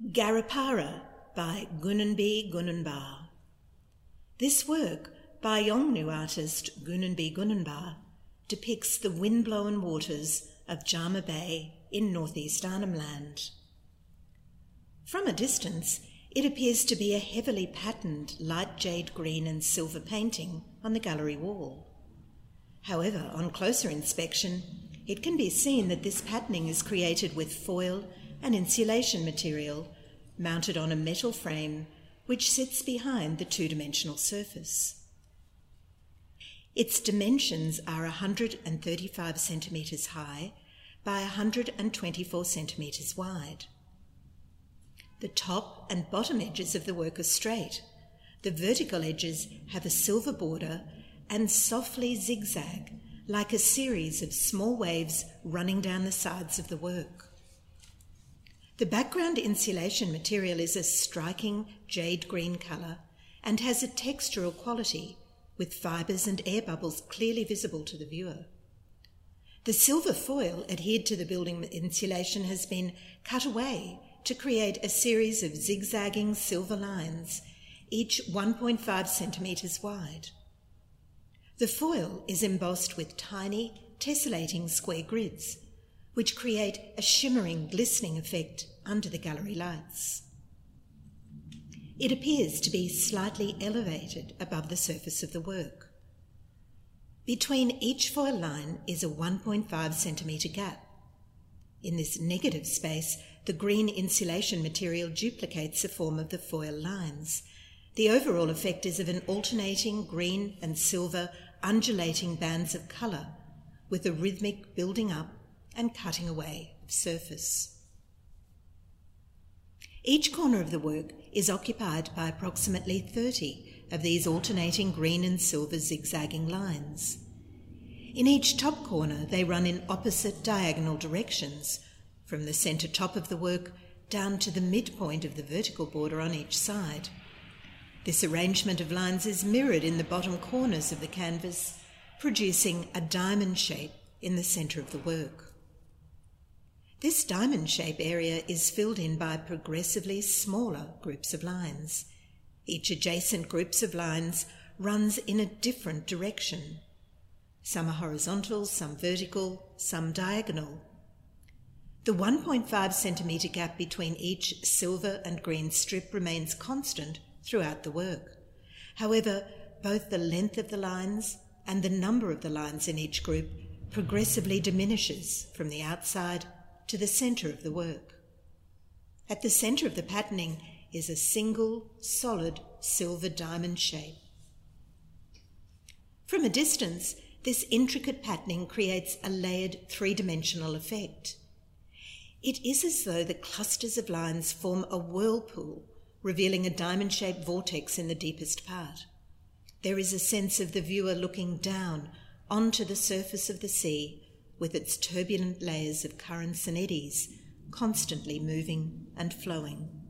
Garrapara by Gunybi Ganambarr. This work by Yolngu artist Gunybi Ganambarr depicts the wind-blown waters of Jama Bay in northeast Arnhem Land. From a distance, it appears to be a heavily patterned light jade green and silver painting on the gallery wall. However, on closer inspection, it can be seen that this patterning is created with foil and insulation material mounted on a metal frame which sits behind the two dimensional surface. Its dimensions are 135 centimetres high by 124 centimetres wide. The top and bottom edges of the work are straight. The vertical edges have a silver border and softly zigzag like a series of small waves running down the sides of the work. The background insulation material is a striking jade green colour and has a textural quality with fibres and air bubbles clearly visible to the viewer. The silver foil adhered to the building insulation has been cut away to create a series of zigzagging silver lines, each 1.5 centimetres wide. The foil is embossed with tiny, tessellating square grids which create a shimmering, glistening effect under the gallery lights. It appears to be slightly elevated above the surface of the work. Between each foil line is a 1.5 centimetre gap. In this negative space, the green insulation material duplicates the form of the foil lines. The overall effect is of an alternating green and silver undulating bands of colour with a rhythmic building up and cutting away of surface. Each corner of the work is occupied by approximately 30 of these alternating green and silver zigzagging lines. In each top corner, they run in opposite diagonal directions, from the centre top of the work down to the midpoint of the vertical border on each side. This arrangement of lines is mirrored in the bottom corners of the canvas, producing a diamond shape in the centre of the work. This diamond shape area is filled in by progressively smaller groups of lines. Each adjacent groups of lines runs in a different direction. Some are horizontal, some vertical, some diagonal. The 1.5 centimetre gap between each silver and green strip remains constant throughout the work. However, both the length of the lines and the number of the lines in each group progressively diminishes from the outside to the centre of the work. At the centre of the patterning is a single, solid silver diamond shape. From a distance, this intricate patterning creates a layered three dimensional effect. It is as though the clusters of lines form a whirlpool, revealing a diamond shaped vortex in the deepest part. There is a sense of the viewer looking down onto the surface of the sea with its turbulent layers of currents and eddies, constantly moving and flowing.